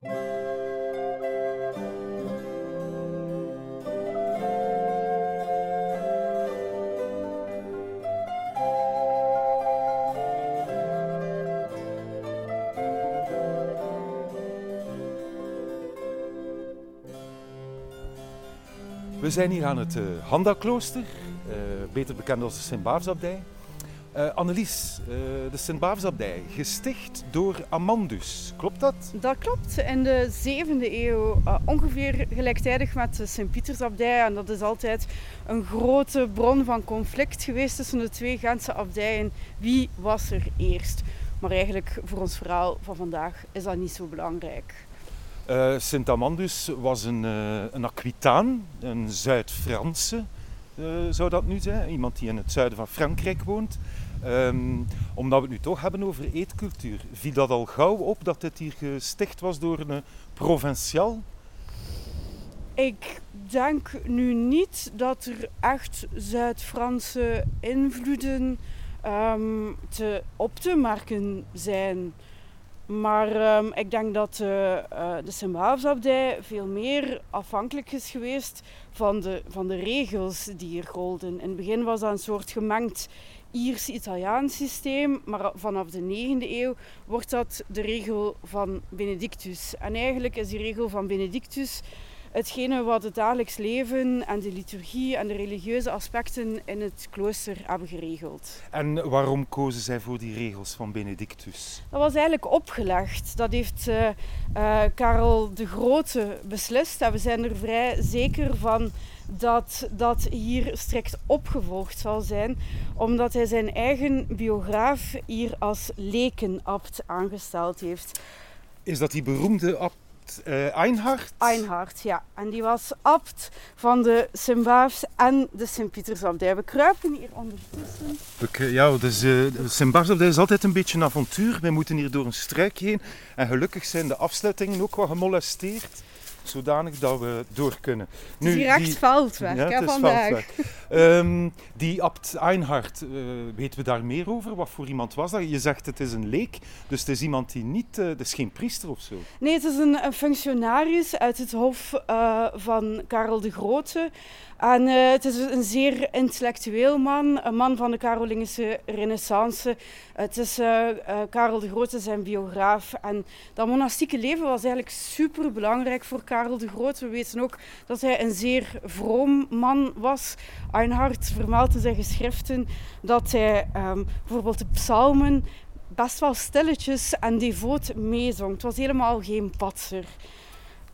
We zijn hier aan het uh, Handa-klooster, uh, beter bekend als de Sint-Baafsabdij. Uh, Annelies, de Sint-Baafsabdij, gesticht door Amandus, klopt dat? Dat klopt, in de 7e eeuw, ongeveer gelijktijdig met de Sint-Pietersabdij. En dat is altijd een grote bron van conflict geweest tussen de twee Gentse abdijen. Wie was er eerst? Maar eigenlijk voor ons verhaal van vandaag is dat niet zo belangrijk. Uh, Sint-Amandus was een, uh, een Aquitaan, een Zuid-Franse uh, zou dat nu zijn. Iemand die in het zuiden van Frankrijk woont. Um, omdat we het nu toch hebben over eetcultuur. Viel dat al gauw op dat dit hier gesticht was door een provinciaal? Ik denk nu niet dat er echt Zuid-Franse invloeden um, te, op te merken zijn. Maar um, ik denk dat de Sint-Baafsabdij veel meer afhankelijk is geweest van de, van de regels die hier golden. In het begin was dat een soort gemengd Iers-Italiaans systeem, maar vanaf de 9e eeuw wordt dat de regel van Benedictus. En eigenlijk is die regel van Benedictus hetgene wat het dagelijks leven en de liturgie en de religieuze aspecten in het klooster hebben geregeld. En waarom kozen zij voor die regels van Benedictus? Dat was eigenlijk opgelegd. Dat heeft uh, uh, Karel de Grote beslist. En we zijn er vrij zeker van dat dat hier strikt opgevolgd zal zijn, omdat hij zijn eigen biograaf hier als lekenabt aangesteld heeft. Is dat die beroemde abt uh, Einhard? Einhard, ja. En die was abt van de Sint-Baafs en de Sint-Pietersabdij. We kruipen hier ondertussen. Ja, dus uh, de Sint-Baafsabdij is altijd een beetje een avontuur. We moeten hier door een struik heen. En gelukkig zijn de afsluitingen ook wat gemolesteerd zodanig dat we door kunnen. Nu, het is hier echt veldwerk ja, hè, vandaag. Um, die Abt Einhard, uh, weten we daar meer over? Wat voor iemand was dat? Je zegt het is een leek, dus het is iemand die niet, uh, het is geen priester of zo? Nee, het is een, een functionaris uit het hof uh, van Karel de Grote. En uh, het is een zeer intellectueel man, een man van de Carolingische renaissance. Het is uh, Karel de Grote, zijn biograaf. En dat monastieke leven was eigenlijk super belangrijk voor Karel de Grote. We weten ook dat hij een zeer vroom man was. Einhard vermeldt in zijn geschriften dat hij um, bijvoorbeeld de psalmen best wel stilletjes en devoot meezong. Het was helemaal geen patser.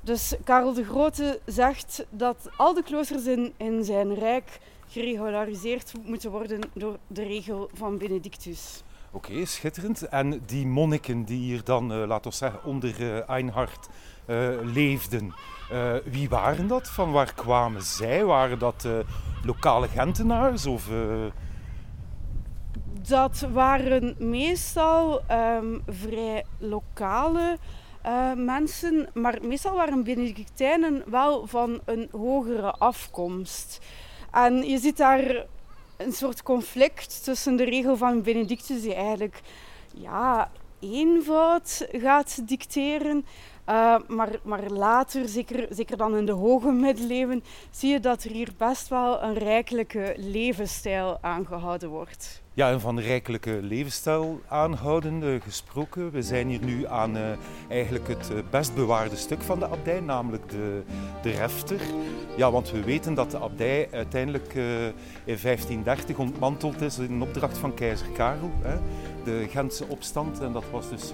Dus Karel de Grote zegt dat al de kloosters in, in zijn rijk geregulariseerd moeten worden door de regel van Benedictus. Oké, okay, schitterend. En die monniken die hier dan, uh, laten we zeggen, onder uh, Einhard uh, leefden, wie waren dat? Van waar kwamen zij? Waren dat lokale Gentenaars? Of, Dat waren meestal um, vrij lokale uh, mensen, maar meestal waren Benedictijnen wel van een hogere afkomst. En je ziet daar een soort conflict tussen de regel van Benedictus, die eigenlijk ja, eenvoud gaat dicteren. Uh, maar, maar later, zeker, zeker dan in de hoge middeleeuwen, zie je dat er hier best wel een rijkelijke levensstijl aangehouden wordt. Ja, en van rijkelijke levensstijl aanhouden gesproken. We zijn hier nu aan uh, eigenlijk het uh, best bewaarde stuk van de abdij, namelijk de, de refter. Ja, want we weten dat de abdij uiteindelijk uh, in 1530 ontmanteld is in opdracht van keizer Karel. Hè, de Gentse opstand. En dat was dus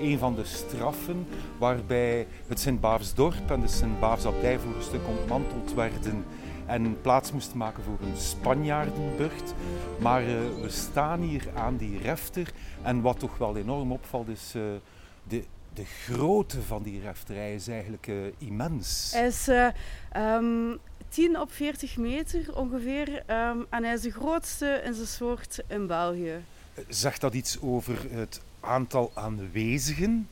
een van de straffen waarbij het Sint-Baafsdorp en de Sint-Baafsabdij voor een stuk ontmanteld werden en plaats moesten maken voor een Spanjaardenburcht. Maar uh, we staan hier aan die refter en wat toch wel enorm opvalt is uh, de, de grootte van die refterij is eigenlijk uh, immens. Hij is um, 10 op 40 meter ongeveer um, en hij is de grootste in zijn soort in België. Zegt dat iets over het aantal aanwezigen?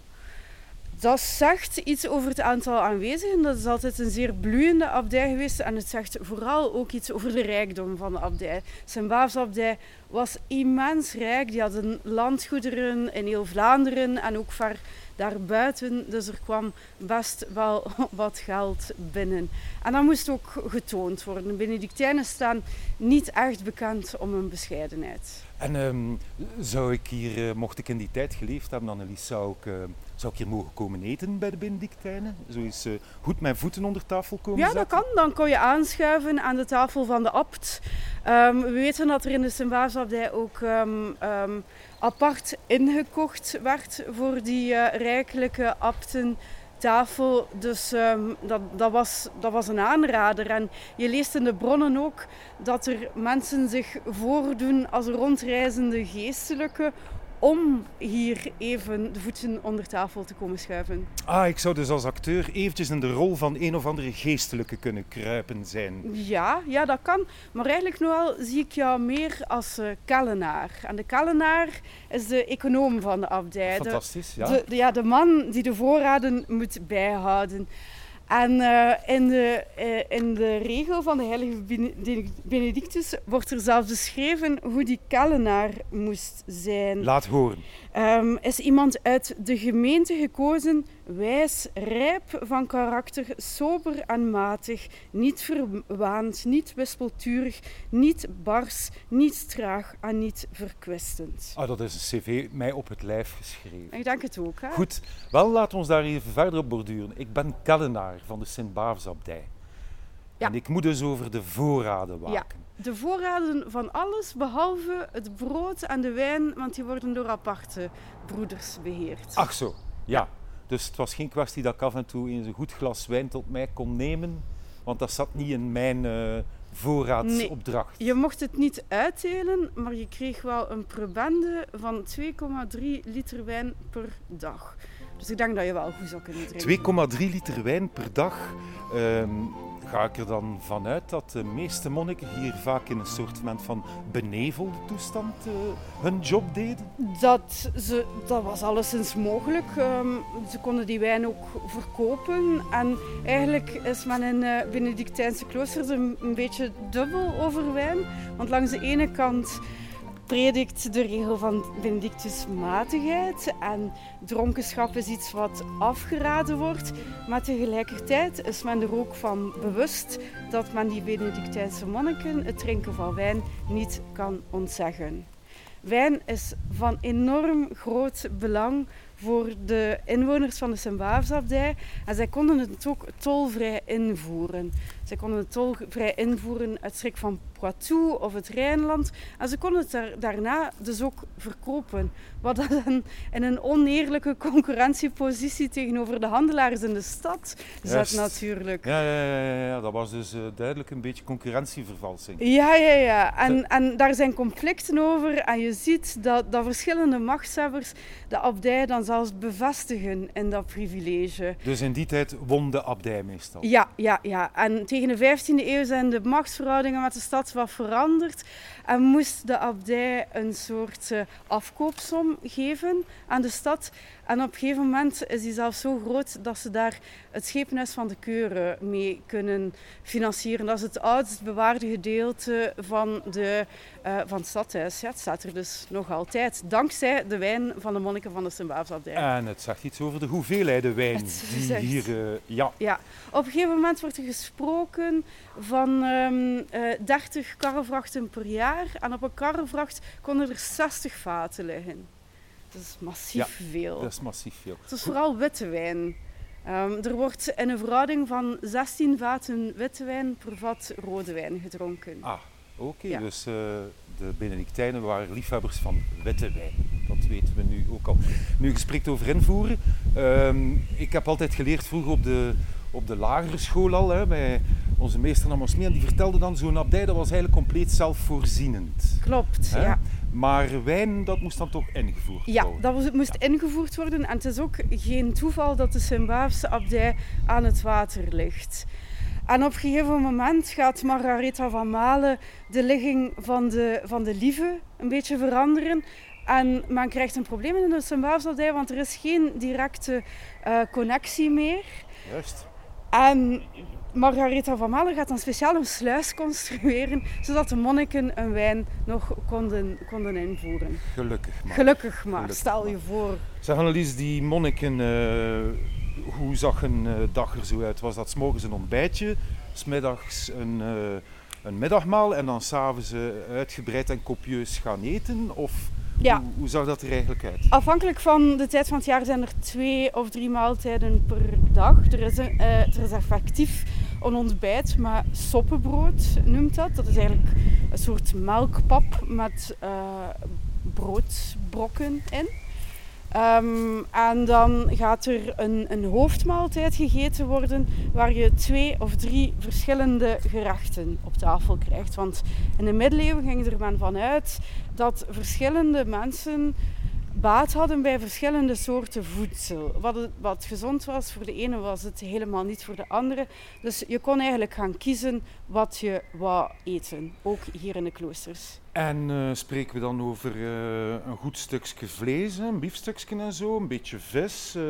Dat zegt iets over het aantal aanwezigen. Dat is altijd een zeer bloeiende abdij geweest. En het zegt vooral ook iets over de rijkdom van de abdij. Sint-Baafsabdij was immens rijk. Die hadden landgoederen in heel Vlaanderen en ook ver daarbuiten. Dus er kwam best wel wat geld binnen. En dat moest ook getoond worden. De Benedictijnen staan niet echt bekend om hun bescheidenheid. En ehm, zou ik hier, eh, mocht ik in die tijd geleefd hebben, Annelies, zou ik, uh, zou ik hier mogen komen eten bij de Benedictijnen? Zo eens uh, goed mijn voeten onder tafel komen Ja, dat kan. Dan kon je aanschuiven aan de tafel van de abt. Um, we weten dat er in de Sint-Baasabdij ook um, apart ingekocht werd voor die rijkelijke abten Dus um, dat, dat, was, dat was een aanrader. En je leest in de bronnen ook dat er mensen zich voordoen als rondreizende geestelijke om hier even de voeten onder tafel te komen schuiven. Ah, ik zou dus als acteur eventjes in de rol van een of andere geestelijke kunnen kruipen zijn. Ja, ja dat kan. Maar eigenlijk Noël zie ik jou meer als uh, kellenaar. En de kellenaar is de econoom van de abdij. Fantastisch, ja. De, de, ja. De man die de voorraden moet bijhouden. En uh, in, de, uh, in de regel van de heilige Benedictus wordt er zelfs beschreven hoe die kellenaar moest zijn. Laat horen. Um, is iemand uit de gemeente gekozen, wijs, rijp van karakter, sober en matig, niet verwaand, niet wispelturig, niet bars, niet traag en niet verkwistend. Ah, dat is een cv mij op het lijf geschreven. Ik denk het ook. Hè? Goed, wel laten we ons daar even verder op borduren. Ik ben kellenaar van de Sint-Baafsabdij. Ja. En ik moet dus over de voorraden waken. Ja, de voorraden van alles behalve het brood en de wijn, want die worden door aparte broeders beheerd. Ach zo, ja. Dus het was geen kwestie dat ik af en toe eens een goed glas wijn tot mij kon nemen, want dat zat niet in mijn uh, voorraadsopdracht. Nee, je mocht het niet uitdelen, maar je kreeg wel een prebende van 2,3 liter wijn per dag. Dus ik denk dat je wel goed zou kunnen drinken. 2,3 liter wijn per dag. Um, ga ik er dan vanuit dat de meeste monniken hier vaak in een soort van benevelde toestand uh, hun job deden? Dat, ze, dat was alleszins mogelijk. Um, ze konden die wijn ook verkopen. En eigenlijk is men in uh, Benedictijnse kloosters een beetje dubbel over wijn. Want langs de ene kant predikt de regel van Benedictus matigheid en dronkenschap is iets wat afgeraden wordt. Maar tegelijkertijd is men er ook van bewust dat men die Benedictijnse monniken het drinken van wijn niet kan ontzeggen. Wijn is van enorm groot belang voor de inwoners van de Sint-Baafsabdij. En zij konden het ook tolvrij invoeren. Zij konden het tolvrij invoeren uit schrik van Poitou of het Rijnland. En ze konden het daar, daarna dus ook verkopen. Wat dan in een oneerlijke concurrentiepositie tegenover de handelaars in de stad zet natuurlijk. Ja, ja, ja, ja, dat was dus uh, duidelijk een beetje concurrentievervalsing. Ja, ja, ja. En, en daar zijn conflicten over. En je ziet dat, dat verschillende machtshebbers de abdij dan zelfs bevestigen in dat privilege. Dus in die tijd won de abdij meestal? Ja, ja, ja. En tegen de 15e eeuw zijn de machtsverhoudingen met de stad wat veranderd. En moest de abdij een soort uh, afkoopsom geven aan de stad. En op een gegeven moment is die zelfs zo groot dat ze daar het schepenhuis van de Keuren mee kunnen financieren. Dat is het oudst bewaarde gedeelte van, de, uh, van het stadhuis. Ja, het staat er dus nog altijd, dankzij de wijn van de monniken van de Sint-Baafsabdij. En het zegt iets over de hoeveelheid wijn die hier... Uh, ja. ja, op een gegeven moment wordt er gesproken van um, uh, 30 karrevrachten per jaar. En op een karrevracht konden er 60 vaten liggen. Dat is massief veel. Dat is massief veel. Het is vooral witte wijn. Um, er wordt in een verhouding van 16 vaten witte wijn per vat rode wijn gedronken. Ah, oké. Okay. Ja. Dus uh, de Benedictijnen waren liefhebbers van witte wijn. Dat weten we nu ook al. Nu gesprek over invoeren. Um, ik heb altijd geleerd vroeger op de, op de lagere school al, hè, bij onze meester nam ons mee en die vertelde dan zo'n abdij, dat was eigenlijk compleet zelfvoorzienend. Klopt, hè? ja. Maar wijn, dat moest dan toch ingevoerd ja, worden? Ja, dat moest ingevoerd worden. En het is ook geen toeval dat de Sint-Baafse abdij aan het water ligt. En op een gegeven moment gaat Margaretha van Malen de ligging van de, van de Lieve een beetje veranderen. en men krijgt een probleem in de Sint-Bavelsabdij, want er is geen directe uh, connectie meer. Juist. En Margaretha van Malen gaat dan speciaal een sluis construeren, zodat de monniken een wijn nog konden, konden invoeren. Gelukkig maar. Gelukkig maar, stel je voor. Zeg Annelies, die monniken, uh, hoe zag een uh, dag er zo uit? Was dat s morgens een ontbijtje, smiddags een, uh, een middagmaal en dan s'avonds uitgebreid en kopieus gaan eten? Of ja. Hoe, hoe, zag dat er eigenlijk uit? Afhankelijk van de tijd van het jaar zijn er twee of drie maaltijden per dag. Er is, een, uh, er is effectief een ontbijt met soppenbrood, noemt dat. Dat is eigenlijk een soort melkpap met uh, broodbrokken in. Um, en dan gaat er een, een, hoofdmaaltijd gegeten worden waar je twee of drie verschillende gerechten op tafel krijgt. Want in de middeleeuwen ging er men vanuit dat verschillende mensen baat hadden bij verschillende soorten voedsel. Wat, wat gezond was voor de ene was het helemaal niet voor de andere. Dus je kon eigenlijk gaan kiezen wat je wou eten, ook hier in de kloosters. En uh, spreken we dan over uh, een goed stukje vlees, een biefstukje en zo, een beetje vis, uh,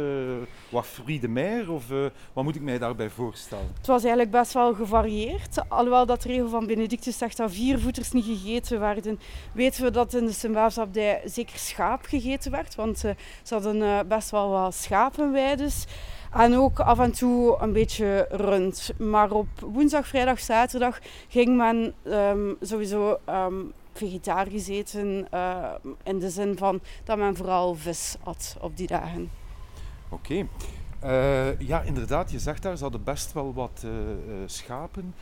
wat fruits de mer, of wat moet ik mij daarbij voorstellen? Het was eigenlijk best wel gevarieerd. Alhoewel dat regel van Benedictus zegt dat vier voeters niet gegeten werden, weten we dat in de Sint-Baafsabdij zeker schaap gegeten werd, want ze hadden best wel wat schapenweides. En ook af en toe een beetje rund. Maar op woensdag, vrijdag, zaterdag ging men um, sowieso um, vegetarisch eten. Uh, in de zin van dat men vooral vis at op die dagen. Oké. Uh, ja, inderdaad, je zegt daar, ze hadden best wel wat uh, schapen.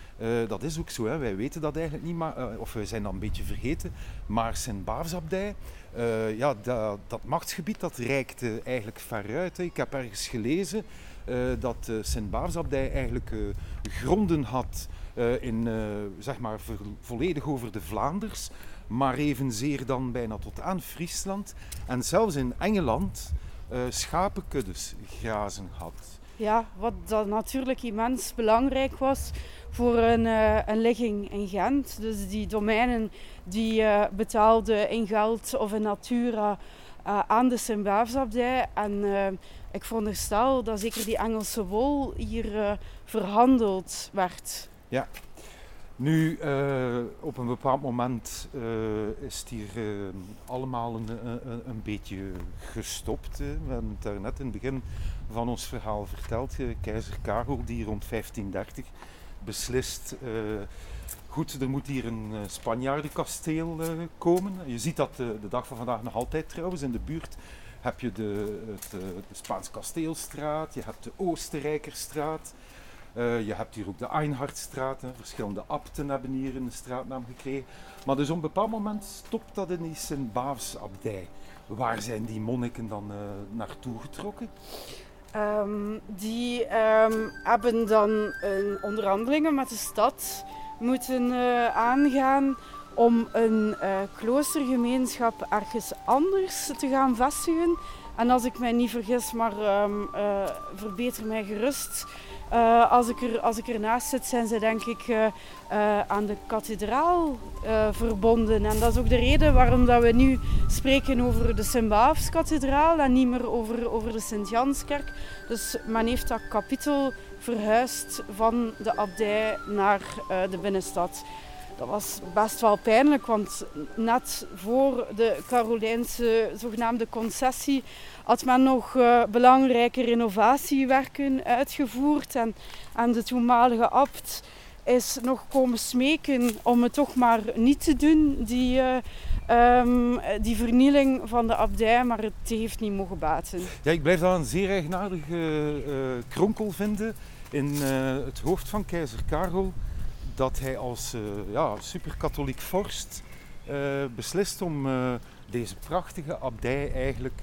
dat is ook zo, hè. wij weten dat eigenlijk niet, maar, of we zijn dat een beetje vergeten. Maar Sint-Baafsabdij, ja, dat, dat, machtsgebied dat reikt eigenlijk ver uit. Hè. Ik heb ergens gelezen dat Sint-Baafsabdij eigenlijk gronden had in, uh, zeg maar, volledig over de Vlaanders, maar evenzeer dan bijna tot aan Friesland. En zelfs in Engeland uh, schapenkuddes grazen had. Ja, wat dat natuurlijk immens belangrijk was voor een, een ligging in Gent. Dus die domeinen die betaalden in geld of in natura aan de Sint-Baafsabdij. En ik veronderstel dat zeker die Engelse wol hier verhandeld werd. Ja. Nu, uh, op een bepaald moment uh, is het hier uh, allemaal een, een, een, beetje gestopt. Hè. We hebben het daar net in het begin van ons verhaal verteld. Keizer Karel, die rond 1530 beslist... goed, er moet hier een Spanjaardenkasteel komen. Je ziet dat de dag van vandaag nog altijd trouwens. In de buurt heb je de, het, Kasteelstraat, je hebt de Oostenrijkerstraat... Uh, je hebt hier ook de Einhardstraat. Verschillende abten hebben hier een straatnaam gekregen. Maar dus op een bepaald moment stopt dat in die Sint-Baafsabdij. Waar zijn die monniken dan uh, naartoe getrokken? Um, die um, hebben dan een onderhandelingen met de stad moeten aangaan om een kloostergemeenschap ergens anders te gaan vestigen. En als ik mij niet vergis, maar um, verbeter mij gerust, uh, als, ik er, als ik ernaast zit, zijn ze denk ik uh, uh, aan de kathedraal verbonden. En dat is ook de reden waarom dat we nu spreken over de Sint-Baafskathedraal en niet meer over, over de Sint-Janskerk. Dus men heeft dat kapitel verhuisd van de abdij naar de binnenstad. Dat was best wel pijnlijk, want net voor de Carolijnse zogenaamde concessie had men nog uh, belangrijke renovatiewerken uitgevoerd. En, de toenmalige abt is nog komen smeken om het toch maar niet te doen, die, uh, um, die vernieling van de abdij, maar het heeft niet mogen baten. Ja, ik blijf dat een zeer eigenaardige uh, kronkel vinden in het hoofd van keizer Karel dat hij als uh, ja, superkatholiek vorst uh, beslist om uh, deze prachtige abdij eigenlijk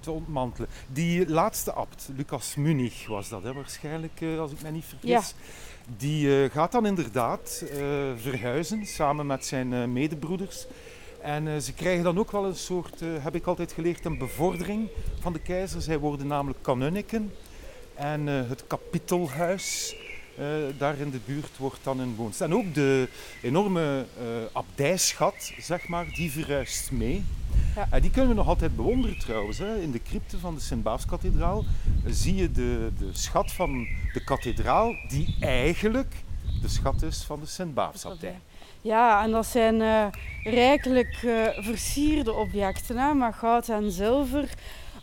te ontmantelen. Die laatste abt, Lucas Munich was dat hè, waarschijnlijk, als ik me niet vergis. Ja. Die gaat dan inderdaad verhuizen samen met zijn medebroeders. En ze krijgen dan ook wel een soort, heb ik altijd geleerd, een bevordering van de keizer. Zij worden namelijk kanunniken. En het kapitelhuis uh, daar in de buurt wordt dan in woont. En ook de enorme uh, abdijschat, zeg maar, die verhuist mee. Ja. Uh, die kunnen we nog altijd bewonderen trouwens. Hè. In de crypte van de Sint-Baafskathedraal zie je de, de schat van de kathedraal, die eigenlijk de schat is van de Sint-Baafsabdij. Ja, en dat zijn uh, rijkelijk versierde objecten, hè, met goud en zilver.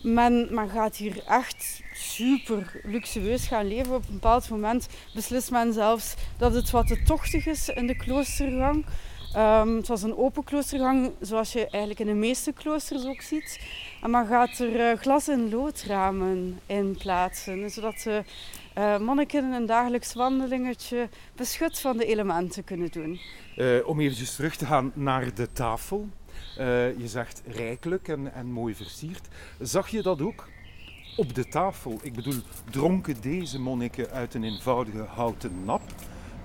Men, men gaat hier echt super luxueus gaan leven. Op een bepaald moment beslist men zelfs dat het wat te tochtig is in de kloostergang. Um, het was een open kloostergang, zoals je eigenlijk in de meeste kloosters ook ziet. En men gaat er uh, glas- en loodramen in plaatsen, zodat de uh, monniken een dagelijks wandelingetje beschut van de elementen kunnen doen. Uh, om even terug te gaan naar de tafel. Je zegt rijkelijk en, en mooi versierd. Zag je dat ook op de tafel? Ik bedoel, dronken deze monniken uit een eenvoudige houten nap?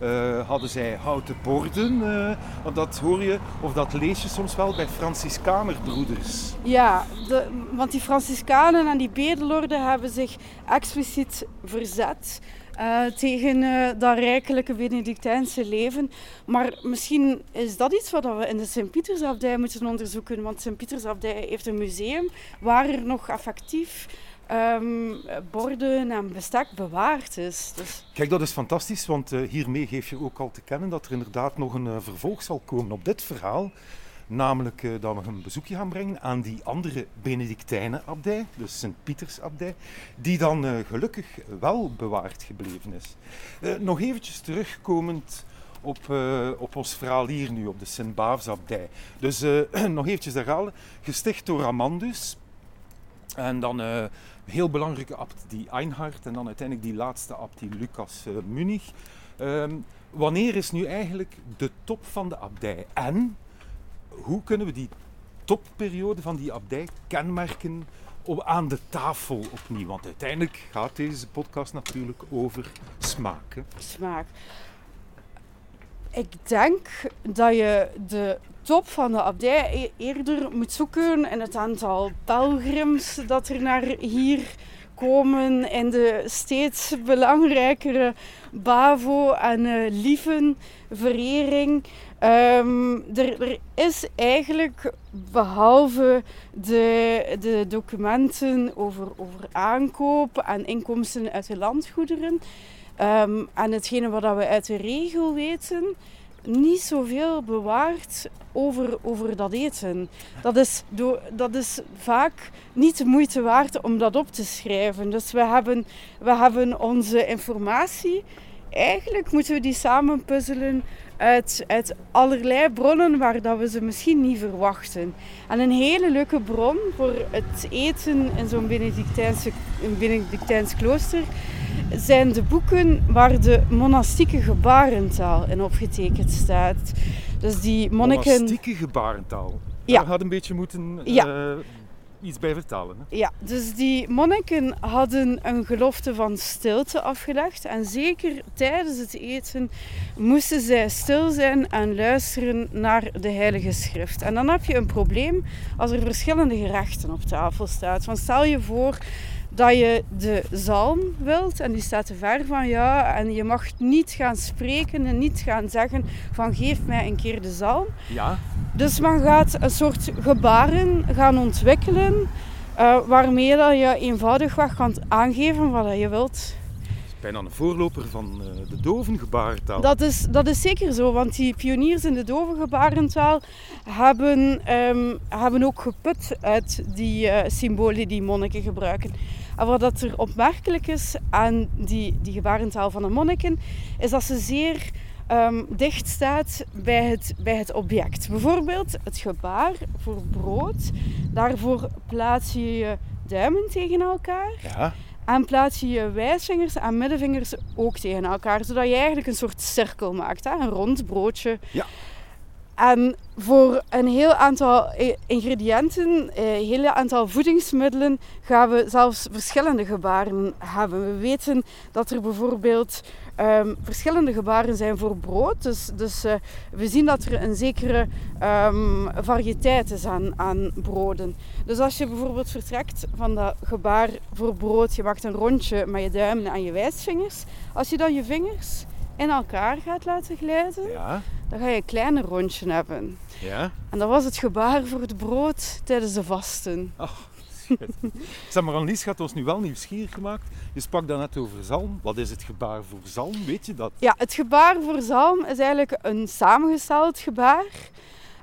Uh, hadden zij houten borden. Uh, dat hoor je, of dat lees je soms wel bij Franciscanerbroeders. Ja, de, want die Franciscanen en die bedelorden hebben zich expliciet verzet uh, tegen dat rijkelijke Benedictijnse leven. Maar misschien is dat iets wat we in de Sint-Pietersabdij moeten onderzoeken. Want Sint-Pietersabdij heeft een museum waar er nog effectief um, borden en bestek bewaard is. Dus... Kijk, dat is fantastisch, want uh, hiermee geef je ook al te kennen dat er inderdaad nog een uh, vervolg zal komen op dit verhaal. Namelijk uh, dat we een bezoekje gaan brengen aan die andere Benedictijnenabdij, dus Sint-Pietersabdij, die dan gelukkig wel bewaard gebleven is. nog eventjes terugkomend op, op ons verhaal hier nu, op de Sint-Baafsabdij. Dus nog eventjes herhalen, gesticht door Amandus. En dan heel belangrijke abt die Einhard en dan uiteindelijk die laatste abt die Lucas uh, Munich. Um, wanneer is nu eigenlijk de top van de abdij? En hoe kunnen we die topperiode van die abdij kenmerken op, aan de tafel opnieuw? Want uiteindelijk gaat deze podcast natuurlijk over smaak. Smaak. Ik denk dat je de top van de abdij e- eerder moet zoeken in het aantal pelgrims dat er naar hier komen en de steeds belangrijkere bavo- en uh, lievenverering. Um, er, er, is eigenlijk, behalve de, de documenten over, over aankoop en inkomsten uit de landgoederen, um, en hetgene wat we uit de regel weten, niet zoveel bewaard over, over dat eten. Dat is, dat is vaak niet de moeite waard om dat op te schrijven. Dus we hebben, we hebben onze informatie, eigenlijk moeten we die samen puzzelen uit, uit allerlei bronnen waar dat we ze misschien niet verwachten. En een hele leuke bron voor het eten in zo'n Benedictijnse, Benedictijns klooster zijn de boeken waar de monastieke gebarentaal in opgetekend staat. Dus die monniken... Monastieke gebarentaal? Ja. Daar had een beetje moeten ja. uh, iets bij vertalen. Hè? Ja, dus die monniken hadden een gelofte van stilte afgelegd. En zeker tijdens het eten moesten zij stil zijn en luisteren naar de Heilige Schrift. En dan heb je een probleem als er verschillende gerechten op tafel staan. Want stel je voor dat je de zalm wilt en die staat te ver van jou en je mag niet gaan spreken en niet gaan zeggen van geef mij een keer de zalm. Ja. Dus men gaat een soort gebaren gaan ontwikkelen uh, waarmee dat je eenvoudigweg kan aangeven wat je wilt bijna een voorloper van uh, de dovengebarentaal. Dat is, dat is zeker zo, want die pioniers in de dovengebarentaal hebben, um, hebben ook geput uit die uh, symbolen die monniken gebruiken. En wat dat er opmerkelijk is aan die, die gebarentaal van de monniken, is dat ze zeer um, dicht staat bij het, bij het object. Bijvoorbeeld het gebaar voor brood, daarvoor plaats je je duimen tegen elkaar. Ja. En plaats je je wijsvingers en middenvingers ook tegen elkaar, zodat je eigenlijk een soort cirkel maakt, hè? een rond broodje. Ja. En voor een heel aantal ingrediënten, een heel aantal voedingsmiddelen, gaan we zelfs verschillende gebaren hebben. We weten dat er bijvoorbeeld um, verschillende gebaren zijn voor brood. Dus, dus uh, we zien dat er een zekere um, variëteit is aan, aan broden. Dus als je bijvoorbeeld vertrekt van dat gebaar voor brood, je maakt een rondje met je duimen en je wijsvingers. Als je dan je vingers in elkaar gaat laten glijden, ja. dan ga je een kleiner rondje hebben. Ja. En dat was het gebaar voor het brood tijdens de vasten. Oh. zeg maar, Annelies gaat ons nu wel nieuwsgierig gemaakt. Je sprak dan net over zalm. Wat is het gebaar voor zalm? Weet je dat? Ja, het gebaar voor zalm is eigenlijk een samengesteld gebaar.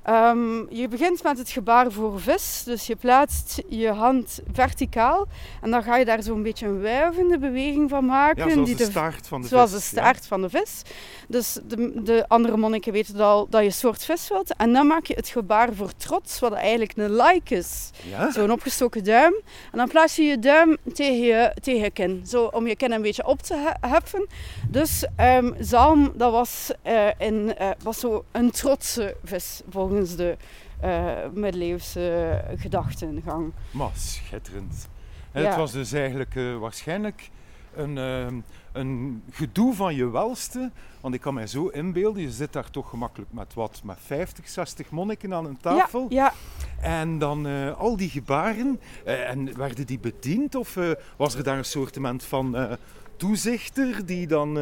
Ehm, je begint met het gebaar voor vis. Dus je plaatst je hand verticaal. En dan ga je daar zo'n beetje een wuivende beweging van maken. Ja, zoals die de, staart van de zoals vis. de staart van de vis. Dus de, de, andere monniken weten al dat je soort vis wilt. En dan maak je het gebaar voor trots, wat eigenlijk een like is. Ja? Zo'n opgestoken duim. En dan plaats je je duim tegen je, tegen je kin. Zo om je kin een beetje op te heffen. Dus um, zalm, dat was, uh, in, uh, was zo een trotse vis, volgens volgens de uh, middeleeuwse gedachtengang. Maar schitterend. Het was dus eigenlijk uh, waarschijnlijk een, uh, een gedoe van je welste. Want ik kan mij zo inbeelden, je zit daar toch gemakkelijk met wat, met 50, 60 monniken aan een tafel. Ja, ja. En dan uh, al die gebaren. en werden die bediend of was er daar een soort van toezichter die dan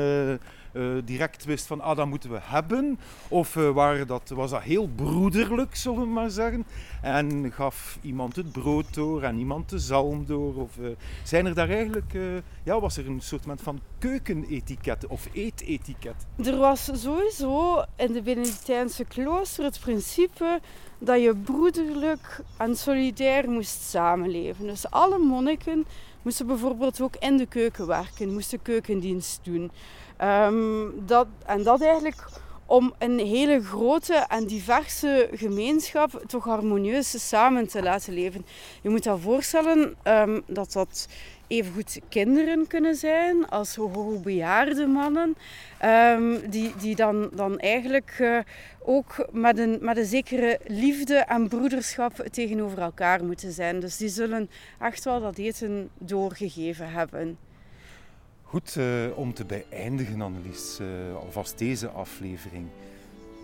uh, direct wist van ah, dat moeten we hebben. Of uh, waren dat, was dat heel broederlijk, zullen we maar zeggen. En gaf iemand het brood door en iemand de zalm door. Of zijn er daar eigenlijk, ja, was er een soort van keukenetiket of eetetiket? Er was sowieso in de Benedictijnse klooster het principe dat je broederlijk en solidair moest samenleven. Dus alle monniken moesten bijvoorbeeld ook in de keuken werken, moesten keukendienst doen. Um, dat, en dat eigenlijk om een hele grote en diverse gemeenschap toch harmonieus samen te laten leven. Je moet je voorstellen um, dat dat evengoed kinderen kunnen zijn als hoogbejaarde mannen. Um, die, die dan, dan eigenlijk uh, ook met een, met een zekere liefde en broederschap tegenover elkaar moeten zijn. Dus die zullen echt wel dat eten doorgegeven hebben. Goed, uh, om te beëindigen, Annelies, uh, alvast deze aflevering.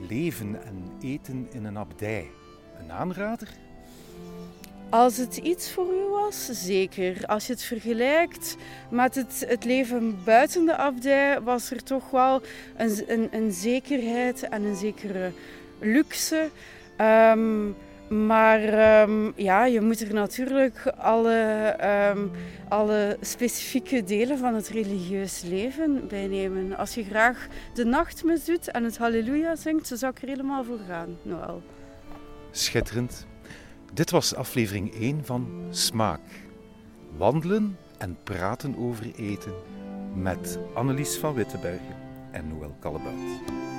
Leven en eten in een abdij. Een aanrader? Als het iets voor u was, zeker. Als je het vergelijkt met het, het leven buiten de abdij, was er toch wel een, een, een zekerheid en een zekere luxe. Um, maar um, ja, je moet er natuurlijk alle, um, alle specifieke delen van het religieus leven bij nemen. Als je graag de nachtmis doet en het halleluja zingt, dan zou ik er helemaal voor gaan, Noël. Schitterend. Dit was aflevering 1 van Smaak. Wandelen en praten over eten met Annelies van Wittenbergen en Noël Kallebout.